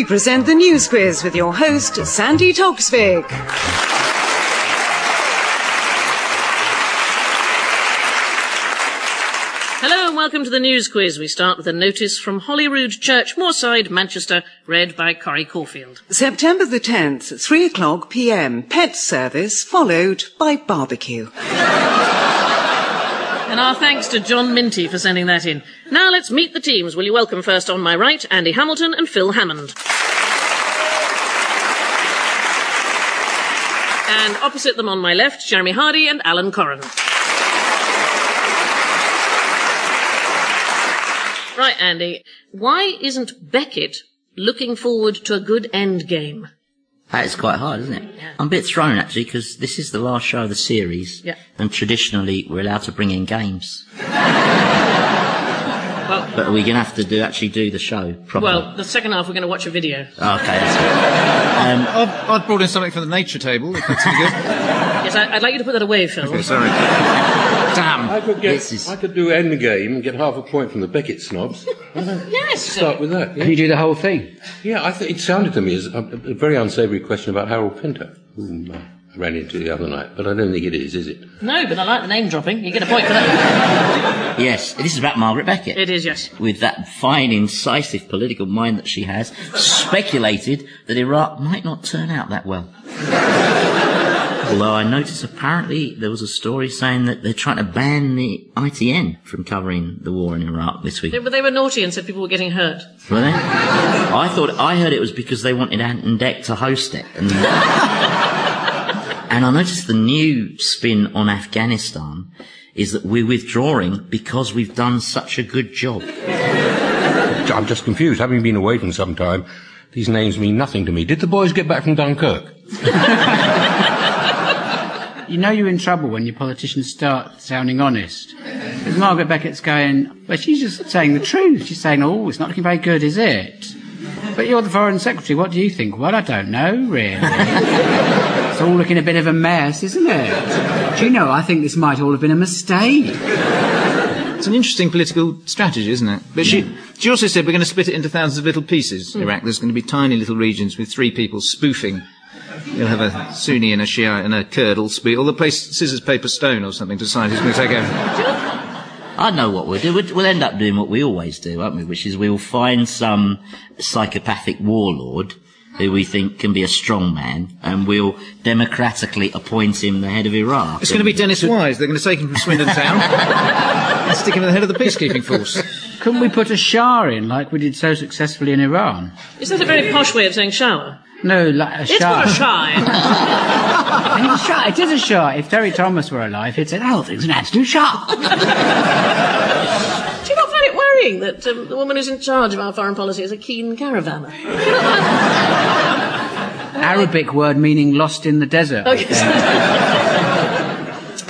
we present the news quiz with your host, Sandy Toksvig. Hello and welcome to the news quiz. We start with a notice from Holyrood Church, Moorside, Manchester, read by Corrie Corfield. September the 10th, 3 o'clock p.m. Pet service followed by barbecue. And our thanks to John Minty for sending that in. Now let's meet the teams. Will you welcome first on my right, Andy Hamilton and Phil Hammond. And opposite them on my left, Jeremy Hardy and Alan Coren. Right, Andy. Why isn't Beckett looking forward to a good end game? That is quite hard, isn't it? I'm a bit thrown actually because this is the last show of the series, Yeah. and traditionally we're allowed to bring in games. Well, But are we going to have to do actually do the show properly? well, the second half we're going to watch a video. Oh, okay, that's it. Um, I've, I've brought in something from the nature table, if that's any good. Yes, I, I'd like you to put that away, Phil. Okay, sorry. Damn. I could get, This is- I could do end game and get half a point from the Beckett snobs. Yes. Start with that. Yeah, Can you do the whole thing? yeah I th- it sounded to me as a, a very unsavoury question about Harold Pinter, whom uh, I ran into the other night, but I don't think it is, is it? No, but I like the name dropping. You get a point for that. Yes, this is about Margaret Beckett. It is, yes. With that fine, incisive political mind that she has, speculated that Iraq might not turn out that well. Although I noticed apparently there was a story saying that they're trying to ban the ITN from covering the war in Iraq this week. They, but they were naughty and said people were getting hurt. Were they? I thought I heard it was because they wanted Ant and Dec to host it. And, and I noticed the new spin on Afghanistan is that we're withdrawing because we've done such a good job. I'm just confused. Having been away from some time, these names mean nothing to me. Did the boys get back from Dunkirk? You know you're in trouble when your politicians start sounding honest. Because Margaret Beckett's going, well, she's just saying the truth. She's saying, oh, it's not looking very good, is it? But you're the Foreign Secretary. What do you think? Well, I don't know, really. it's all looking a bit of a mess, isn't it? Do you know, I think this might all have been a mistake. It's an interesting political strategy, isn't it? But she, she also said we're going to split it into thousands of little pieces, Iraq. There's going to be tiny little regions with three people spoofing. You'll have a Sunni and a Shia and a Kurd all spoof. Or they'll play scissors, paper, stone or something to decide who's going to take over. I know what we'll do. We'll, we'll end up doing what we always do, won't we? Which is we'll find some psychopathic warlord who we think can be a strong man, and we'll democratically appoint him the head of Iraq. It's going to be Dennis Wise. They're going to take him from Swindon Town and stick him at the head of the peacekeeping force. Couldn't we put a Shah in like we did so successfully in Iran? Is that a very posh way of saying shower? No, like a It's not a shy. It's a Shah. It is a. If Terry Thomas were alive, he'd say, the whole thing's an absolute Shah. Do you not find it worrying that um, the woman who's in charge of our foreign policy is a keen caravanner? Arabic word meaning lost in the desert. Oh, yes.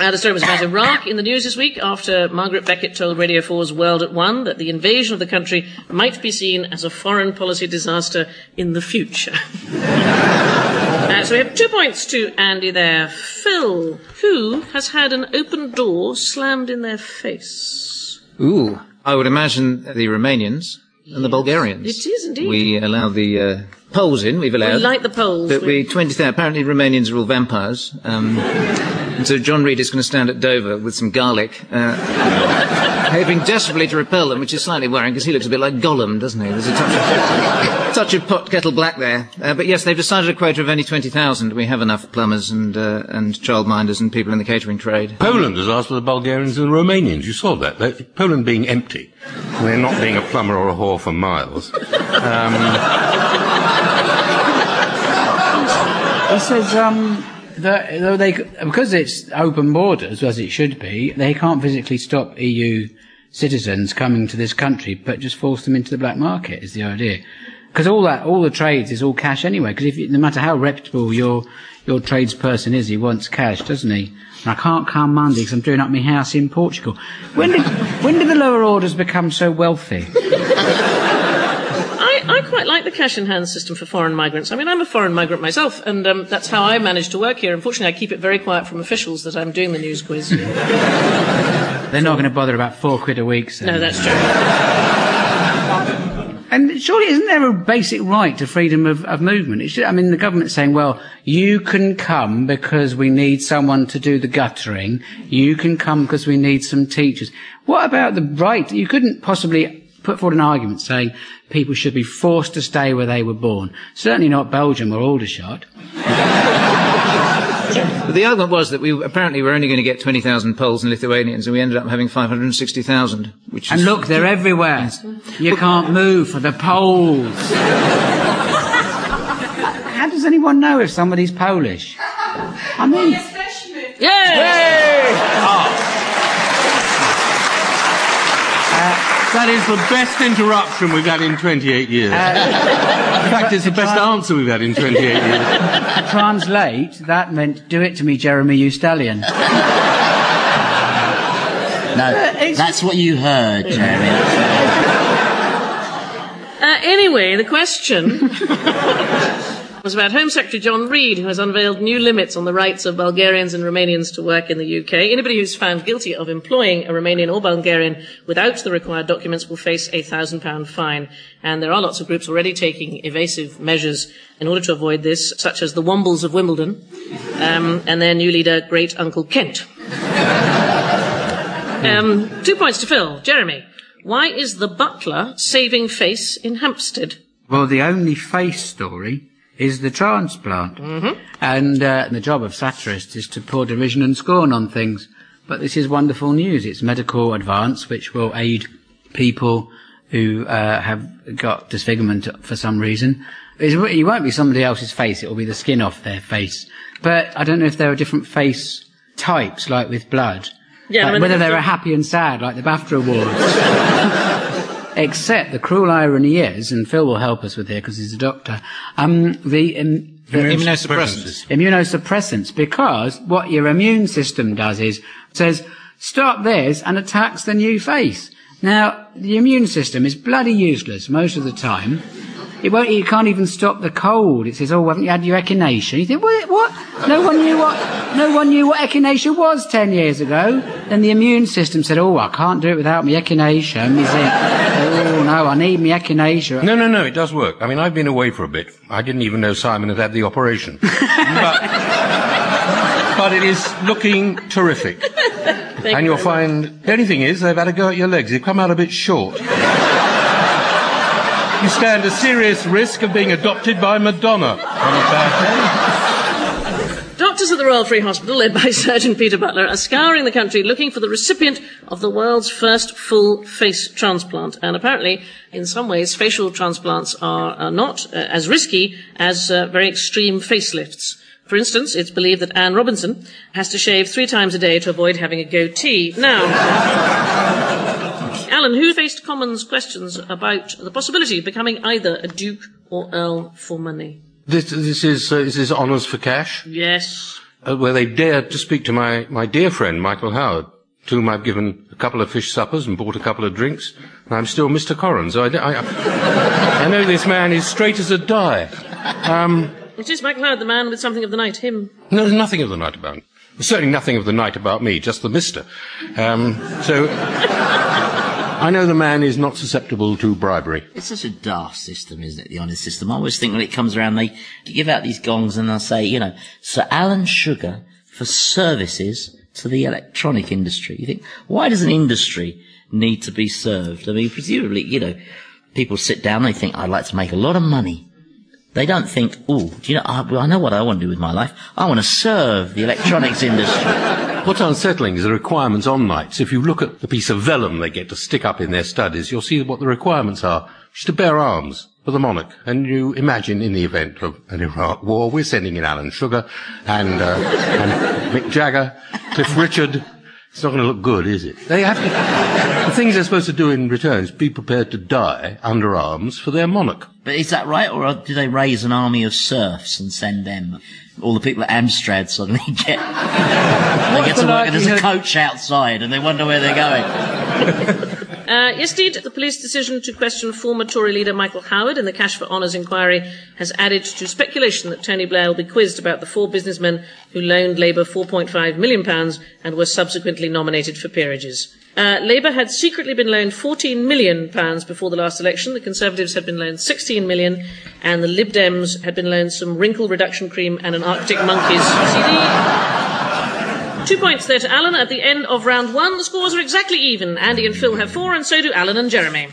Uh, the story was about Iraq in the news this week after Margaret Beckett told Radio 4's World at One that the invasion of the country might be seen as a foreign policy disaster in the future. uh, so we have two points to Andy there. Phil, who has had an open door slammed in their face? Ooh. I would imagine the Romanians and the Bulgarians. It is indeed. We allow the uh, Poles in. We've allowed. We like the Poles. But We- we 20,000. Apparently, Romanians are all vampires. Um, and so John Reid is going to stand at Dover with some garlic, uh, hoping desperately to repel them, which is slightly worrying because he looks a bit like Gollum, doesn't he? There's a touch of, touch of pot kettle black there. Uh, but yes, they've decided a quota of only 20,000. We have enough plumbers and, uh, and childminders and people in the catering trade. Poland has asked for the Bulgarians and the Romanians. You saw that. They- Poland being empty. They're not being a plumber or a whore for miles. He says, um, that they, because it's open borders, as it should be, they can't physically stop EU citizens coming to this country, but just force them into the black market is the idea. Because all that, all the trades is all cash anyway. Because if no matter how reputable your your tradesperson is, he wants cash, doesn't he? And I can't come Monday because I'm doing up my house in Portugal. When did when did the lower orders become so wealthy? Quite like the cash in hand system for foreign migrants. I mean, I'm a foreign migrant myself, and um, that's how I managed to work here. Unfortunately, I keep it very quiet from officials that I'm doing the news quiz. They're not going to bother about four quid a week. So. no, that's true. And surely, isn't there a basic right to freedom of, of movement? Should, I mean, the government's saying, well, you can come because we need someone to do the guttering. You can come because we need some teachers. What about the right? You couldn't possibly put forward an argument saying people should be forced to stay where they were born. Certainly not Belgium or Aldershot. But the argument was that we apparently were only going to get 20,000 Poles and Lithuanians, and we ended up having 560,000, which is... And look, they're everywhere. You can't move for the Poles. How does anyone know if somebody's Polish? I mean, Yeah! That is the best interruption we've had in 28 years. in fact, it's the best answer we've had in 28 years. to translate, that meant do it to me, Jeremy, you stallion. No, that's what you heard, Jeremy. Uh, anyway, the question was about Home Secretary John Reid, who has unveiled new limits on the rights of Bulgarians and Romanians to work in the UK. Anybody who's found guilty of employing a Romanian or Bulgarian without the required documents will face a thousand pound fine. And there are lots of groups already taking evasive measures in order to avoid this, such as the Wombles of Wimbledon um, and their new leader, Great Uncle Kent. Um, two points to Phil. Jeremy, why is the butler saving face in Hampstead? Well, the only face story is the transplant. And uh, the job of satirists is to pour derision and scorn on things. But this is wonderful news. It's medical advance which will aid people who uh, have got disfigurement for some reason. It's, it won't be somebody else's face, it will be the skin off their face. But I don't know if there are different face types, like with blood. Yeah, Like I mean, whether the- they're happy and sad, like the BAFTA Awards. Except the cruel irony is, and Phil will help us with here because he's a doctor, um, the, um, the Immunosuppressants. immunosuppressants, because what your immune system does is says, stop this and attacks the new face. Now, the immune system is bloody useless most of the time. It won't, it can't even stop the cold. It says, oh, haven't you had your echinacea? You think, what, what? No one knew what, no one knew what echinacea was ten years ago. Then the immune system said, oh, I can't do it without my echinacea. And you think, oh, no, I need my echinacea. No, no, no, it does work. I mean, I've been away for a bit. I didn't even know Simon had had the operation. but, but it is looking terrific. Thank and you'll find, the only thing is, they've had a go at your legs. They've come out a bit short. You stand a serious risk of being adopted by Madonna on a bad day. Doctors at the Royal Free Hospital, led by Surgeon Peter Butler, are scouring the country looking for the recipient of the world's first full face transplant. And apparently, in some ways, facial transplants are, are not uh, as risky as uh, very extreme facelifts. For instance, it's believed that Anne Robinson has to shave three times a day to avoid having a goatee. Now, Alan, who faced Commons questions about the possibility of becoming either a duke or earl for money? This, this is, uh, is this honours for cash? Yes. uh, where they dared to speak to my, my dear friend Michael Howard, to whom I've given a couple of fish suppers and bought a couple of drinks, and I'm still Mr. Corrins. I, I, I know this man is straight as a die. Um, It is Michael Howard, the man with something of the night, him. no, there's nothing of the night about him. Certainly nothing of the night about me, just the Mister. Um, so I know the man is not susceptible to bribery. It's such a daft system, isn't it? The honest system. I always think when it comes around, they give out these gongs and they'll say, you know, Sir Alan Sugar for services to the electronic industry. You think, why does an industry need to be served? I mean, presumably, you know, people sit down, they think, I'd like to make a lot of money. They don't think, oh, do you know, I, I know what I want to do with my life. I want to serve the electronics industry. What's unsettling is the requirements on knights. If you look at the piece of vellum they get to stick up in their studies, you'll see what the requirements are. Just to bear arms for the monarch. And you imagine in the event of an Iraq war, we're sending in Alan Sugar and, uh, and Mick Jagger, Cliff Richard. It's not going to look good, is it? They have to, the things they're supposed to do in return is be prepared to die under arms for their monarch. But is that right, or do they raise an army of serfs and send them? All the people at Amstrad suddenly get they get to work, and there's a coach outside, and they wonder where they're going. Uh, yes, indeed, the police decision to question former Tory leader Michael Howard in the Cash for Honours inquiry has added to speculation that Tony Blair will be quizzed about the four businessmen who loaned Labour £4.5 million and were subsequently nominated for peerages. Uh, Labour had secretly been loaned 14 million pounds before the last election. The Conservatives had been loaned £16 million, and the Lib Dems had been loaned some wrinkle reduction cream and an Arctic Monkeys CD. Two points there to Alan at the end of round one. The scores are exactly even. Andy and Phil have four, and so do Alan and Jeremy.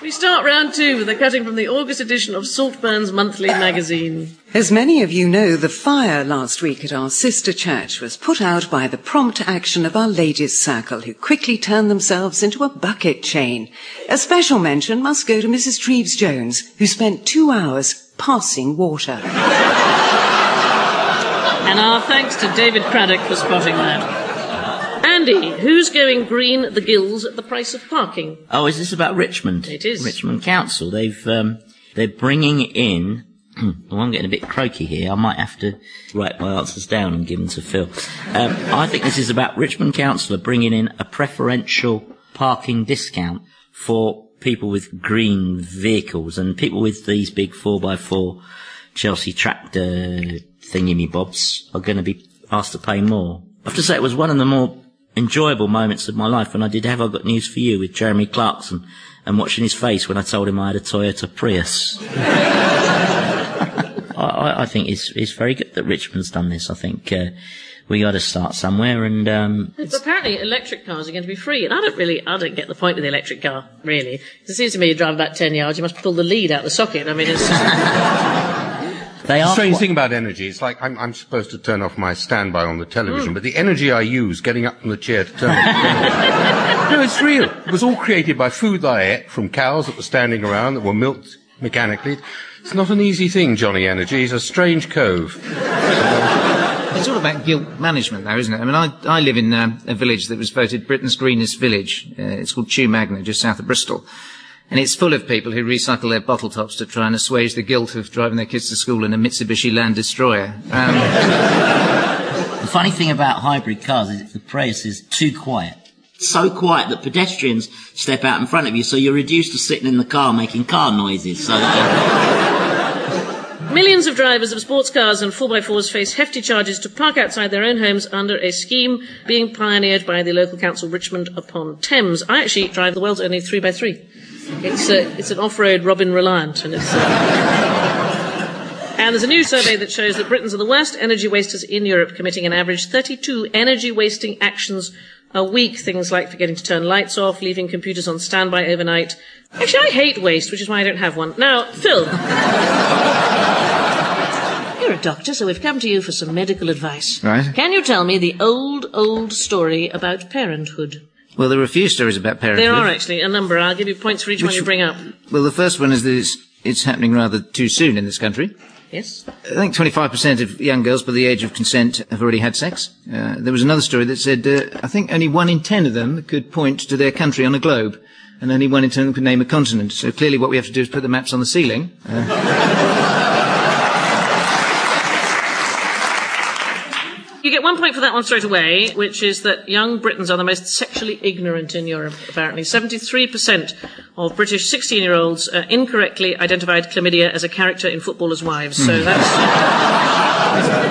We start round two with a cutting from the August edition of Saltburn's Monthly magazine. As many of you know, the fire last week at our sister church was put out by the prompt action of our ladies' circle, who quickly turned themselves into a bucket chain. A special mention must go to Mrs. Treves Jones, who spent two hours passing water. And our thanks to David Craddock for spotting that. Andy, who's going green the gills at the price of parking? Oh, is this about Richmond? It is. Richmond Council. They've um, they're bringing in. Well, I'm getting a bit croaky here. I might have to write my answers down and give them to Phil. Um, I think this is about Richmond Council are bringing in a preferential parking discount for people with green vehicles and people with these big 4x4 Chelsea tractor thingy me bobs are going to be asked to pay more. I have to say it was one of the more enjoyable moments of my life when I did Have I Got News for You with Jeremy Clarkson and watching his face when I told him I had a Toyota Prius. I, I, think it's, it's very good that Richmond's done this. I think uh, we got to start somewhere and um, But apparently, electric cars are going to be free, and I don't really, I don't get the point of the electric car, really. It seems to me you drive about 10 yards, you must pull the lead out the socket. I mean, it's they are Strange quite- thing about energy, it's like I'm, I'm supposed to turn off my standby on the television, but the energy I use getting up from the chair to turn it No, it's real. It was all created by food that I ate from cows that were standing around, that were milked mechanically. It's not an easy thing, Johnny Energy. It's a strange cove. It's all about guilt management, though, isn't it? I mean, I, I live in uh, a village that was voted Britain's greenest village. Uh, it's called Chew Magna, just south of Bristol. And it's full of people who recycle their bottle tops to try and assuage the guilt of driving their kids to school in a Mitsubishi Land Destroyer. Um, The funny thing about hybrid cars is the Prius is too quiet. So quiet that pedestrians step out in front of you, so you're reduced to sitting in the car making car noises. So uh, Millions of drivers of sports cars and 4x4s face hefty charges to park outside their own homes under a scheme being pioneered by the local council Richmond upon Thames. I actually drive the world's only 3x3. It's, uh, it's an off-road Robin Reliant, and it's... Uh... And there's a new survey that shows that Britons are the worst energy wasters in Europe, committing an average 32 energy wasting actions a week. Things like forgetting to turn lights off, leaving computers on standby overnight. Actually, I hate waste, which is why I don't have one. Now, Phil. You're a doctor, so we've come to you for some medical advice. Right. Can you tell me the old, old story about parenthood? well, there are a few stories about parenthood. There are actually a number. I'll give you points for each one you bring up. Well, the first one is that it's, it's happening rather too soon in this country. Yes? I think 25% of young girls by the age of consent have already had sex. Uh, there was another story that said uh, I think only one in ten of them could point to their country on a globe, and only one in ten could name a continent. So clearly, what we have to do is put the maps on the ceiling. You get one point for that one straight away, which is that young Britons are the most sexually ignorant in Europe, apparently. 73% of British 16 year olds uh, incorrectly identified chlamydia as a character in Footballers' Wives. So that's.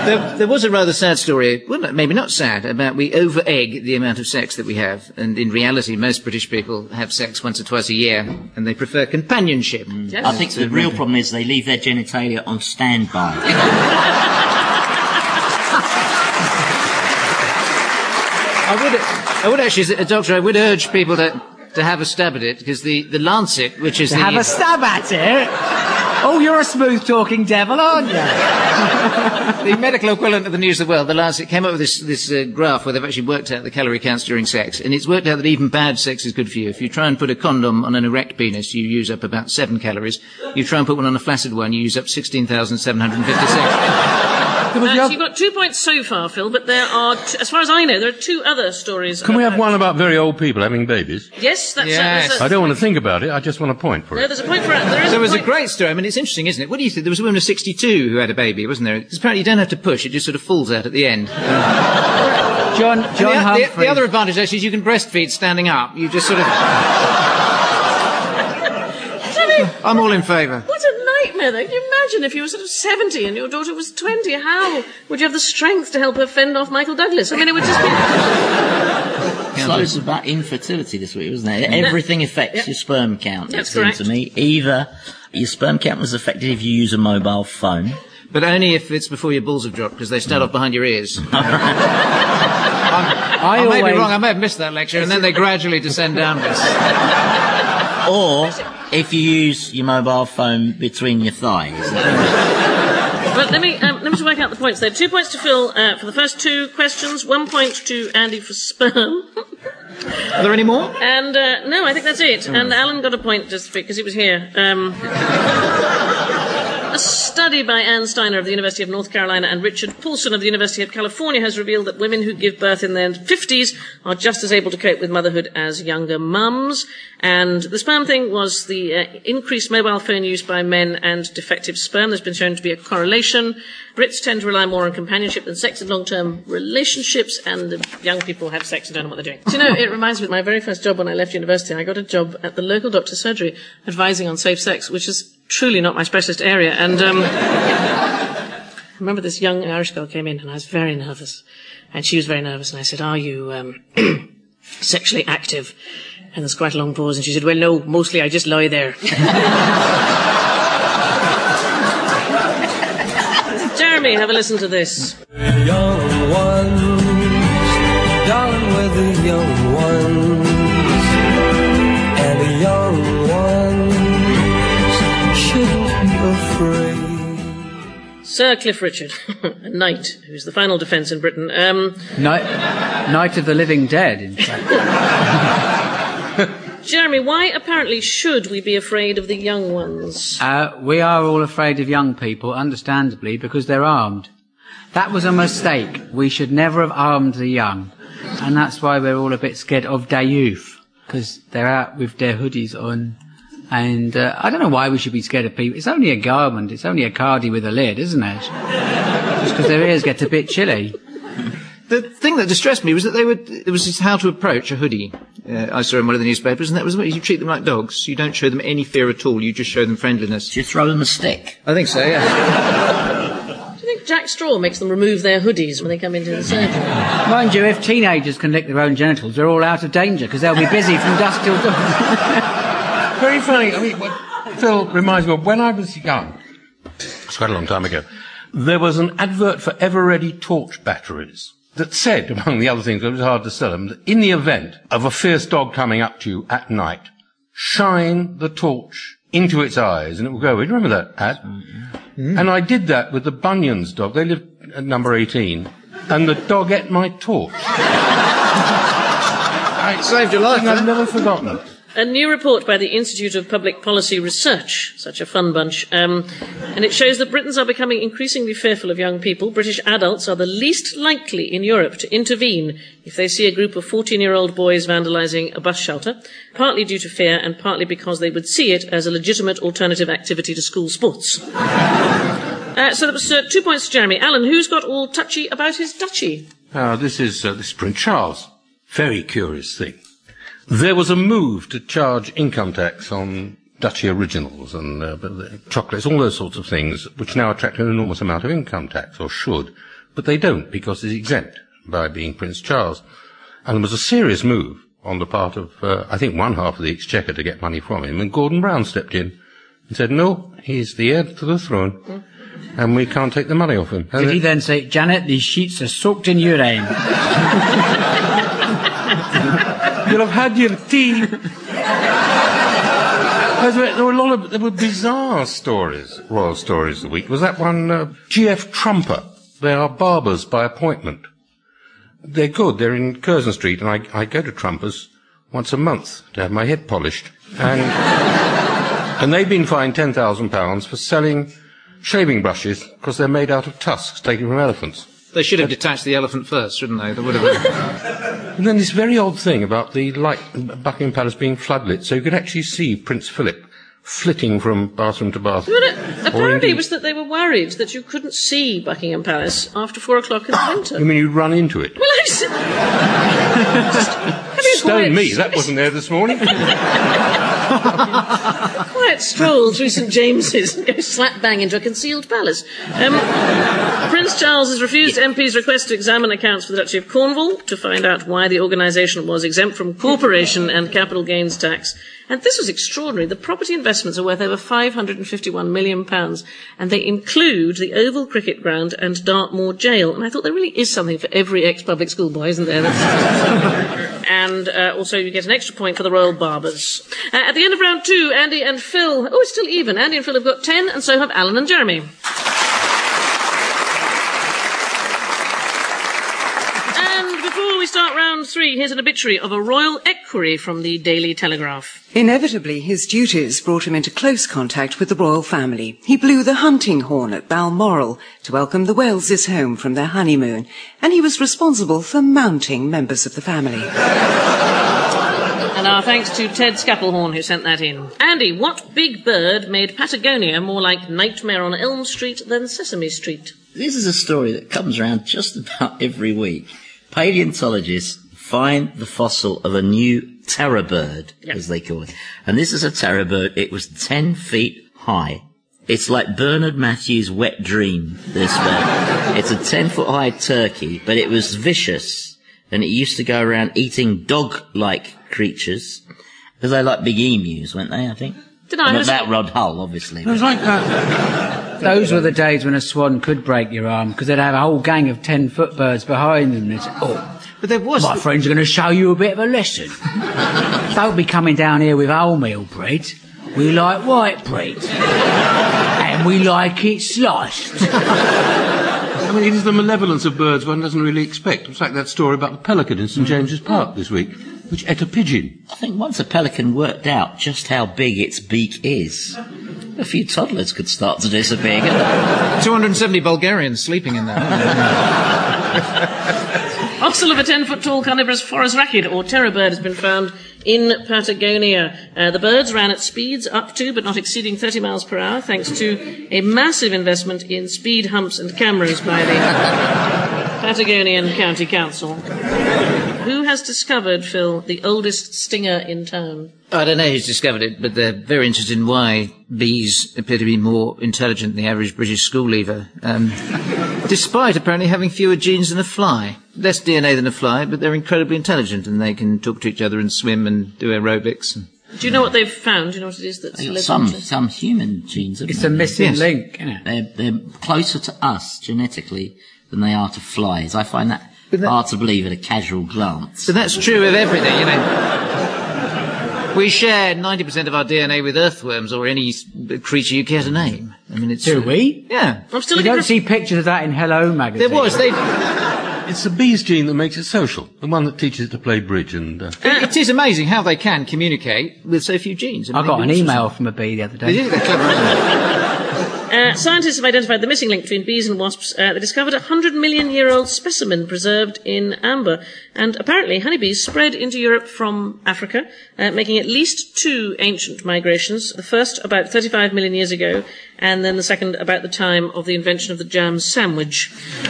There, there was a rather sad story, well, no, maybe not sad, about we over-egg the amount of sex that we have, and in reality, most British people have sex once or twice a year, and they prefer companionship. Yes. I think the real problem is they leave their genitalia on standby. I would, I would actually, as a doctor, I would urge people to, to have a stab at it, because the, the Lancet, which is the... Have a stab at it. Oh, you're a smooth talking devil, aren't you? the medical equivalent of the News of the World, the Lancet, came up with this, this uh, graph where they've actually worked out the calorie counts during sex. And it's worked out that even bad sex is good for you. If you try and put a condom on an erect penis, you use up about seven calories. You try and put one on a flaccid one, you use up 16,756. Uh, so you've got two points so far, Phil, but there are, t- as far as I know, there are two other stories. Can we have one about very old people having babies? Yes, that's Yes. that's a- I don't want to think about it. I just want a point for No, it. there's a point for there is There was a point- great story. I mean, it's interesting, isn't it? What do you think? There was a woman of 62 who had a baby, wasn't there? 'Cause apparently you don't have to push, it just sort of falls out at the end. John, And John the, the, Humphrey. the other advantage actually is you can breastfeed standing up. You just sort of... I'm all in favour. What a nightmare. Though. Can you imagine if you were sort of 70 and your daughter was 20? How would you have the strength to help her fend off Michael Douglas? I mean, it would just be... It's loads about infertility this week, wasn't it? Everything affects Yep. your sperm count, That's it seems correct. to me. Either your sperm count was affected if you use a mobile phone, But only if it's before your balls have dropped, because they start mm. off behind your ears. I, I may be wrong, I may have missed that lecture, and then they gradually descend downwards. or if you use your mobile phone between your thighs. But let me, um, let me just work out the points there. Two points to Phil uh, for the first two questions, one point to Andy for sperm. Are there any more? And uh, no, I think that's it. And Alan got a point just because he was here. Um, a study by Ann Steiner of the University of North Carolina and Richard Paulson of the University of California has revealed that women who give birth in their 50s are just as able to cope with motherhood as younger mums. And the sperm thing was the uh, increased mobile phone use by men and defective sperm. There's been shown to be a correlation. Brits tend to rely more on companionship than sex in long-term relationships, and the young people have sex and don't know what they're doing. Do you know, it reminds me of my very first job when I left university. I got a job at the local doctor's surgery advising on safe sex, which is truly not my specialist area. And um, I remember this young Irish girl came in, and I was very nervous. And she was very nervous, and I said, Are you um, sexually active? And there's quite a long pause, and she said, Well, no, mostly I just lie there. Jeremy, have a listen to this. young ones, darling, we're the young ones, and the young ones shouldn't be afraid. Sir Cliff Richard, a knight, who's the final defence in Britain. Um, Night, Night of the Living Dead, in fact. Jeremy, why apparently should we be afraid of the young ones? Uh, we are all afraid of young people, understandably, because they're armed. That was a mistake. We should never have armed the young. And that's why we're all a bit scared of their youth, because they're out with their hoodies on. And uh, I don't know why we should be scared of people. It's only a garment. It's only a cardi with a lid, isn't it? Just because their ears get a bit chilly. The thing that distressed me was that they would, it was just how to approach a hoodie. Uh, I saw in one of the newspapers, and that was you treat them like dogs. You don't show them any fear at all. You just show them friendliness. Do you throw them a stick? I think so, yeah. Do you think Jack Straw makes them remove their hoodies when they come into the surgery? Mind you, if teenagers can lick their own genitals, they're all out of danger because they'll be busy from dusk till dawn. Very funny. I mean, what Phil reminds me of when I was young. It's quite a long time ago. There was an advert for ever-ready torch batteries that said, among the other things, it was hard to sell them, that in the event of a fierce dog coming up to you at night, shine the torch into its eyes and it will go away. Do you remember that ad? Mm-hmm. And I did that with the Bunyans dog. They lived at number 18. And the dog ate my torch. It saved your life, I've never forgotten it. A new report by the Institute of Public Policy Research, such a fun bunch, um, and it shows that Britons are becoming increasingly fearful of young people. British adults are the least likely in Europe to intervene if they see a group of 14 year old boys vandalising a bus shelter, partly due to fear and partly because they would see it as a legitimate alternative activity to school sports. Uh, so that was uh, two points to Jeremy. Alan, who's got all touchy about his duchy? Uh, this is uh, this is Prince Charles. Very curious thing. There was a move to charge income tax on Duchy originals and uh, chocolates, all those sorts of things, which now attract an enormous amount of income tax, or should, but they don't because it's exempt by being Prince Charles. And there was a serious move on the part of, uh, I think, one half of the Exchequer to get money from him, and Gordon Brown stepped in and said, "No, he's the heir to the throne." And we can't take the money off him. And Did he then say, Janet, these sheets are soaked in urine? You'll have had your tea. There were, a lot of there were bizarre stories, royal stories of the week. Was that one uh, G.F. Trumper? They are barbers by appointment. They're good. They're in Curzon Street, and I, I go to Trumpers once a month to have my head polished, and and they've been fined ten thousand pounds for selling shaving brushes because they're made out of tusks taken from elephants. They should have detached the elephant first, shouldn't they? That would have been. And then this very odd thing about the light, Buckingham Palace being floodlit, so you could actually see Prince Philip flitting from bathroom to bathroom. Well, no, uh, apparently indeed- it was that they were worried that you couldn't see Buckingham Palace after four o'clock in the ah, winter. You mean you'd run into it? Well, I said, just, have you Stone quiet- me, that wasn't there this morning. quiet stroll through St James's and go slap bang into a concealed palace. Um, Prince Charles has refused MP's request to examine accounts for the Duchy of Cornwall to find out why the organisation was exempt from corporation and capital gains tax. And this was extraordinary. The property investments are worth over £551 million, and they include the Oval Cricket Ground and Dartmoor Jail. And I thought there really is something for every ex-public school boy, isn't there? And uh, also you get an extra point for the Royal Barbers. Uh, at the end of round two, Andy and Phil, oh, it's still even. Andy and Phil have got 10, and so have Alan and Jeremy. And before we start round three, here's an obituary of a royal equerry from the Daily Telegraph. Inevitably, his duties brought him into close contact with the royal family. He blew the hunting horn at Balmoral to welcome the Waleses home from their honeymoon, and he was responsible for mounting members of the family. And our thanks to Ted Scapplehorn who sent that in. Andy, what big bird made Patagonia more like Nightmare on Elm Street than Sesame Street? This is a story that comes around just about every week. Paleontologists find the fossil of a new terror bird, as they call it. And this is a terror bird. It was 10 feet high. It's like Bernard Matthews' wet dream, this bird. it's a 10 foot high turkey, but it was vicious. And it used to go around eating dog-like creatures. Because they like big emus, weren't they, I think? Did I? Not that Rod Hull, obviously. It was like that. Those were the days when a swan could break your arm because they'd have a whole gang of ten foot birds behind them. And they'd oh, But there was. my friends are going to show you a bit of a lesson. Don't be coming down here with wholemeal bread. We like white bread. and we like it sliced. I mean, it is the malevolence of birds one doesn't really expect. It's like that story about the pelican in St James's Park this week, which ate a pigeon. I think once a pelican worked out just how big its beak is, a few toddlers could start to disappear. couldn't they? 270 Bulgarians sleeping in there. Fossil of a 10 foot tall carnivorous phorusrhacid or terror bird has been found in Patagonia. Uh, the birds ran at speeds up to but not exceeding 30 miles per hour thanks to a massive investment in speed humps and cameras by the Patagonian County Council. Who has discovered, Phil, the oldest stinger in town? I don't know who's discovered it, but they're very interested in why bees appear to be more intelligent than the average British school leaver, um, despite apparently having fewer genes than a fly. Less DNA than a fly, but they're incredibly intelligent and they can talk to each other and swim and do aerobics. And Do you know what they've found? Do you know what it is that's They've got led some to- some human genes. It's they? a missing Yes. link, isn't it? They're they're closer to us genetically than they are to flies. I find that, that- hard to believe at a casual glance. So that's true of everything, you know. We share 90% of our DNA with earthworms or any creature you care to name. I mean, it's. Do we? Yeah. I'm still You don't for see pictures of that in Hello magazine. There was. They, It's the bee's gene that makes it social, the one that teaches it to play bridge and. Uh, it, it is amazing how they can communicate with so few genes. I got an email from a bee the other They day. did, they're clever, aren't Uh, scientists have identified the missing link between bees and wasps. Uh, they discovered a 100 million year old specimen preserved in amber. And apparently, honeybees spread into Europe from Africa, uh, making at least two ancient migrations. The first about 35 million years ago, and then the second about the time of the invention of the jam sandwich.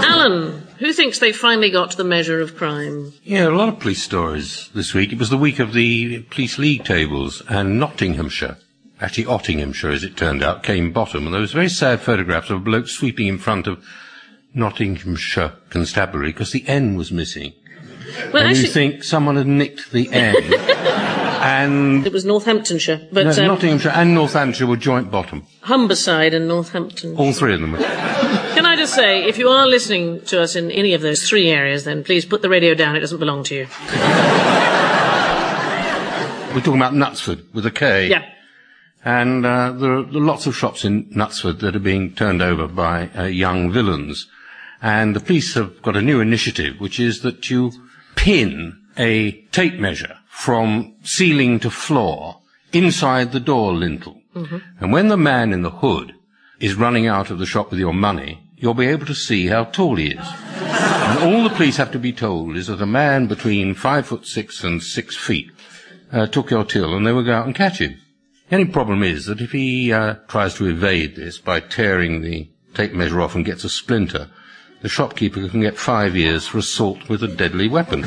Alan, who thinks they finally got the measure of crime? yeah, a lot of police stories this week. It was the week of the police league tables, and Nottinghamshire, actually Ottinghamshire as it turned out, came bottom. And there was very sad photographs of a bloke sweeping in front of Nottinghamshire Constabulary because the N was missing. Well, and you think someone had nicked the N. and it was Northamptonshire, but no, um, Nottinghamshire and Northamptonshire were joint bottom. Humberside and Northampton. All three of them. were. Can I just say, if you are listening to us in any of those three areas, then please put the radio down. It doesn't belong to you. We're talking about Knutsford with a K. Yeah. And uh, there, are, there are lots of shops in Knutsford that are being turned over by uh, young villains. And the police have got a new initiative, which is that you pin a tape measure from ceiling to floor inside the door lintel. And when the man in the hood is running out of the shop with your money, you'll be able to see how tall he is. and all the police have to be told is that a man between five foot six and six feet uh, took your till and they will go out and catch him. The only problem is that if he uh, tries to evade this by tearing the tape measure off and gets a splinter, the shopkeeper can get five years for assault with a deadly weapon.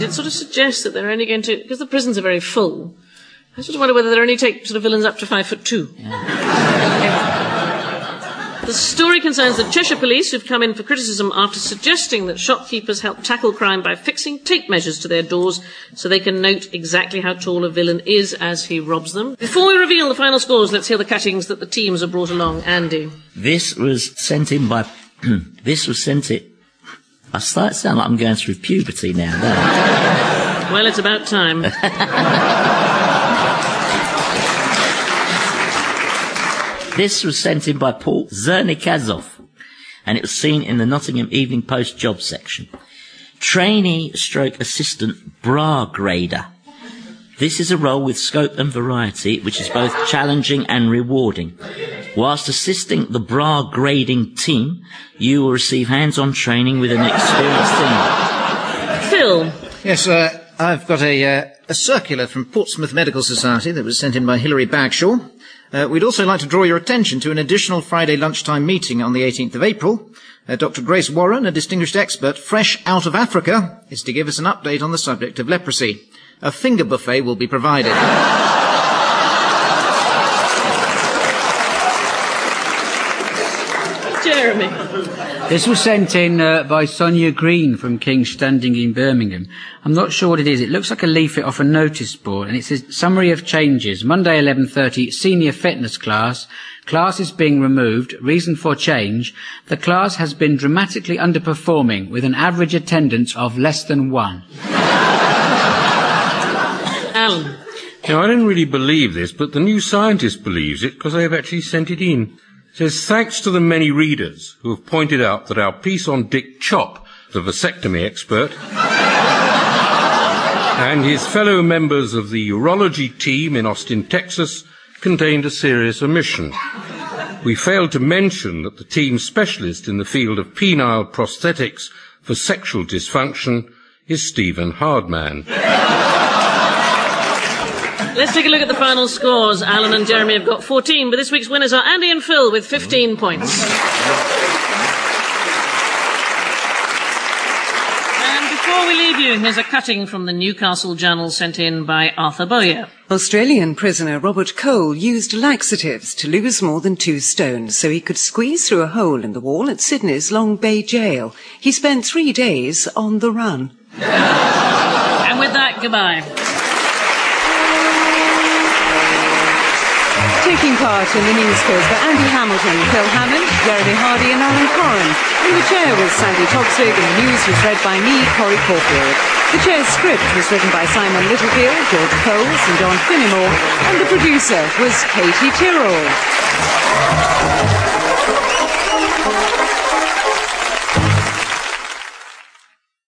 It sort of suggests that they're only going to, because the prisons are very full, I sort of wonder whether they only take sort of villains up to five foot two. The story concerns the Cheshire Police who've come in for criticism after suggesting that shopkeepers help tackle crime by fixing tape measures to their doors so they can note exactly how tall a villain is as he robs them. Before we reveal the final scores, let's hear the cuttings that the teams have brought along. Andy. This was sent in by. this was sent it. I start to sound like I'm going through puberty now. Well, it's about time. This was sent in by Paul Zernikazov, and it was seen in the Nottingham Evening Post job section. Trainee stroke assistant bra grader. This is a role with scope and variety, which is both challenging and rewarding. Whilst assisting the bra grading team, you will receive hands-on training with an experienced team. Phil. Yes, uh, I've got a, uh, a circular from Portsmouth Medical Society that was sent in by Hilary Bagshaw. Uh, we'd also like to draw your attention to an additional Friday lunchtime meeting on the 18th of April. Uh, Dr. Grace Warren, a distinguished expert fresh out of Africa, is to give us an update on the subject of leprosy. A finger buffet will be provided. Jeremy. This was sent in uh, by Sonia Green from Kingstanding in Birmingham. I'm not sure what it is. It looks like a leaflet off a notice board, and it says summary of changes. Monday 11:30, senior fitness class. Class is being removed. Reason for change: the class has been dramatically underperforming with an average attendance of less than one. Alan. Now, I didn't really believe this, but the New Scientist believes it because they have actually sent it in. Says, thanks to the many readers who have pointed out that our piece on Dick Chopp, the vasectomy expert, and his fellow members of the urology team in Austin, Texas, contained a serious omission. We failed to mention that the team specialist in the field of penile prosthetics for sexual dysfunction is Stephen Hardman. Let's take a look at the final scores. Alan and Jeremy have got 14, but this week's winners are Andy and Phil with 15 points. And before we leave you, here's a cutting from the Newcastle Journal sent in by Arthur Bowyer. Australian prisoner Robert Cole used laxatives to lose more than two stones so he could squeeze through a hole in the wall at Sydney's Long Bay Jail. He spent three days on the run. And with that, goodbye. Taking part in the news quiz were Andy Hamilton, Phil Hammond, Jeremy Hardy and Alan Coren. In the chair was Sandy Toksvig and the news was read by me, Corrie Corfield. The chair's script was written by Simon Littlefield, George Coles and John Finnemore, and the producer was Katie Tyrrell.